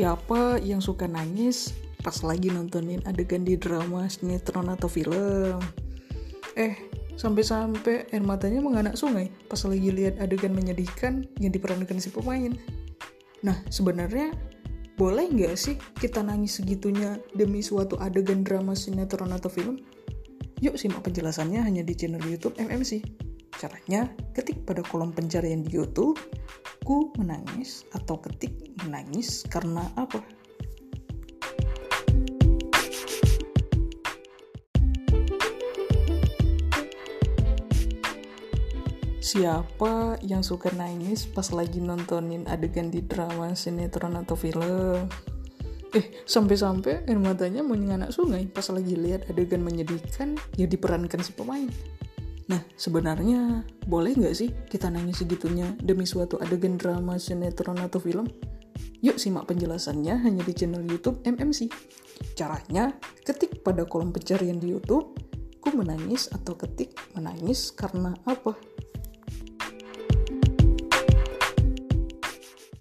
Siapa yang suka nangis pas lagi nontonin adegan di drama, sinetron atau film? Eh, sampai-sampai air matanya menganak sungai pas lagi lihat adegan menyedihkan yang diperankan si pemain. Nah, sebenarnya boleh nggak sih kita nangis segitunya demi suatu adegan drama, sinetron atau film? Yuk simak penjelasannya hanya di channel YouTube MMC. Caranya, ketik pada kolom pencarian di YouTube, ku menangis atau ketik menangis karena apa? Siapa yang suka nangis pas lagi nontonin adegan di drama, sinetron, atau film? Eh, sampai-sampai air matanya mau anak sungai pas lagi lihat adegan menyedihkan yang diperankan si pemain. Nah, sebenarnya boleh nggak sih kita nangis segitunya demi suatu adegan drama, sinetron, atau film? Yuk simak penjelasannya hanya di channel YouTube MMC. Caranya, ketik pada kolom pencarian di YouTube, ku menangis atau ketik menangis karena apa?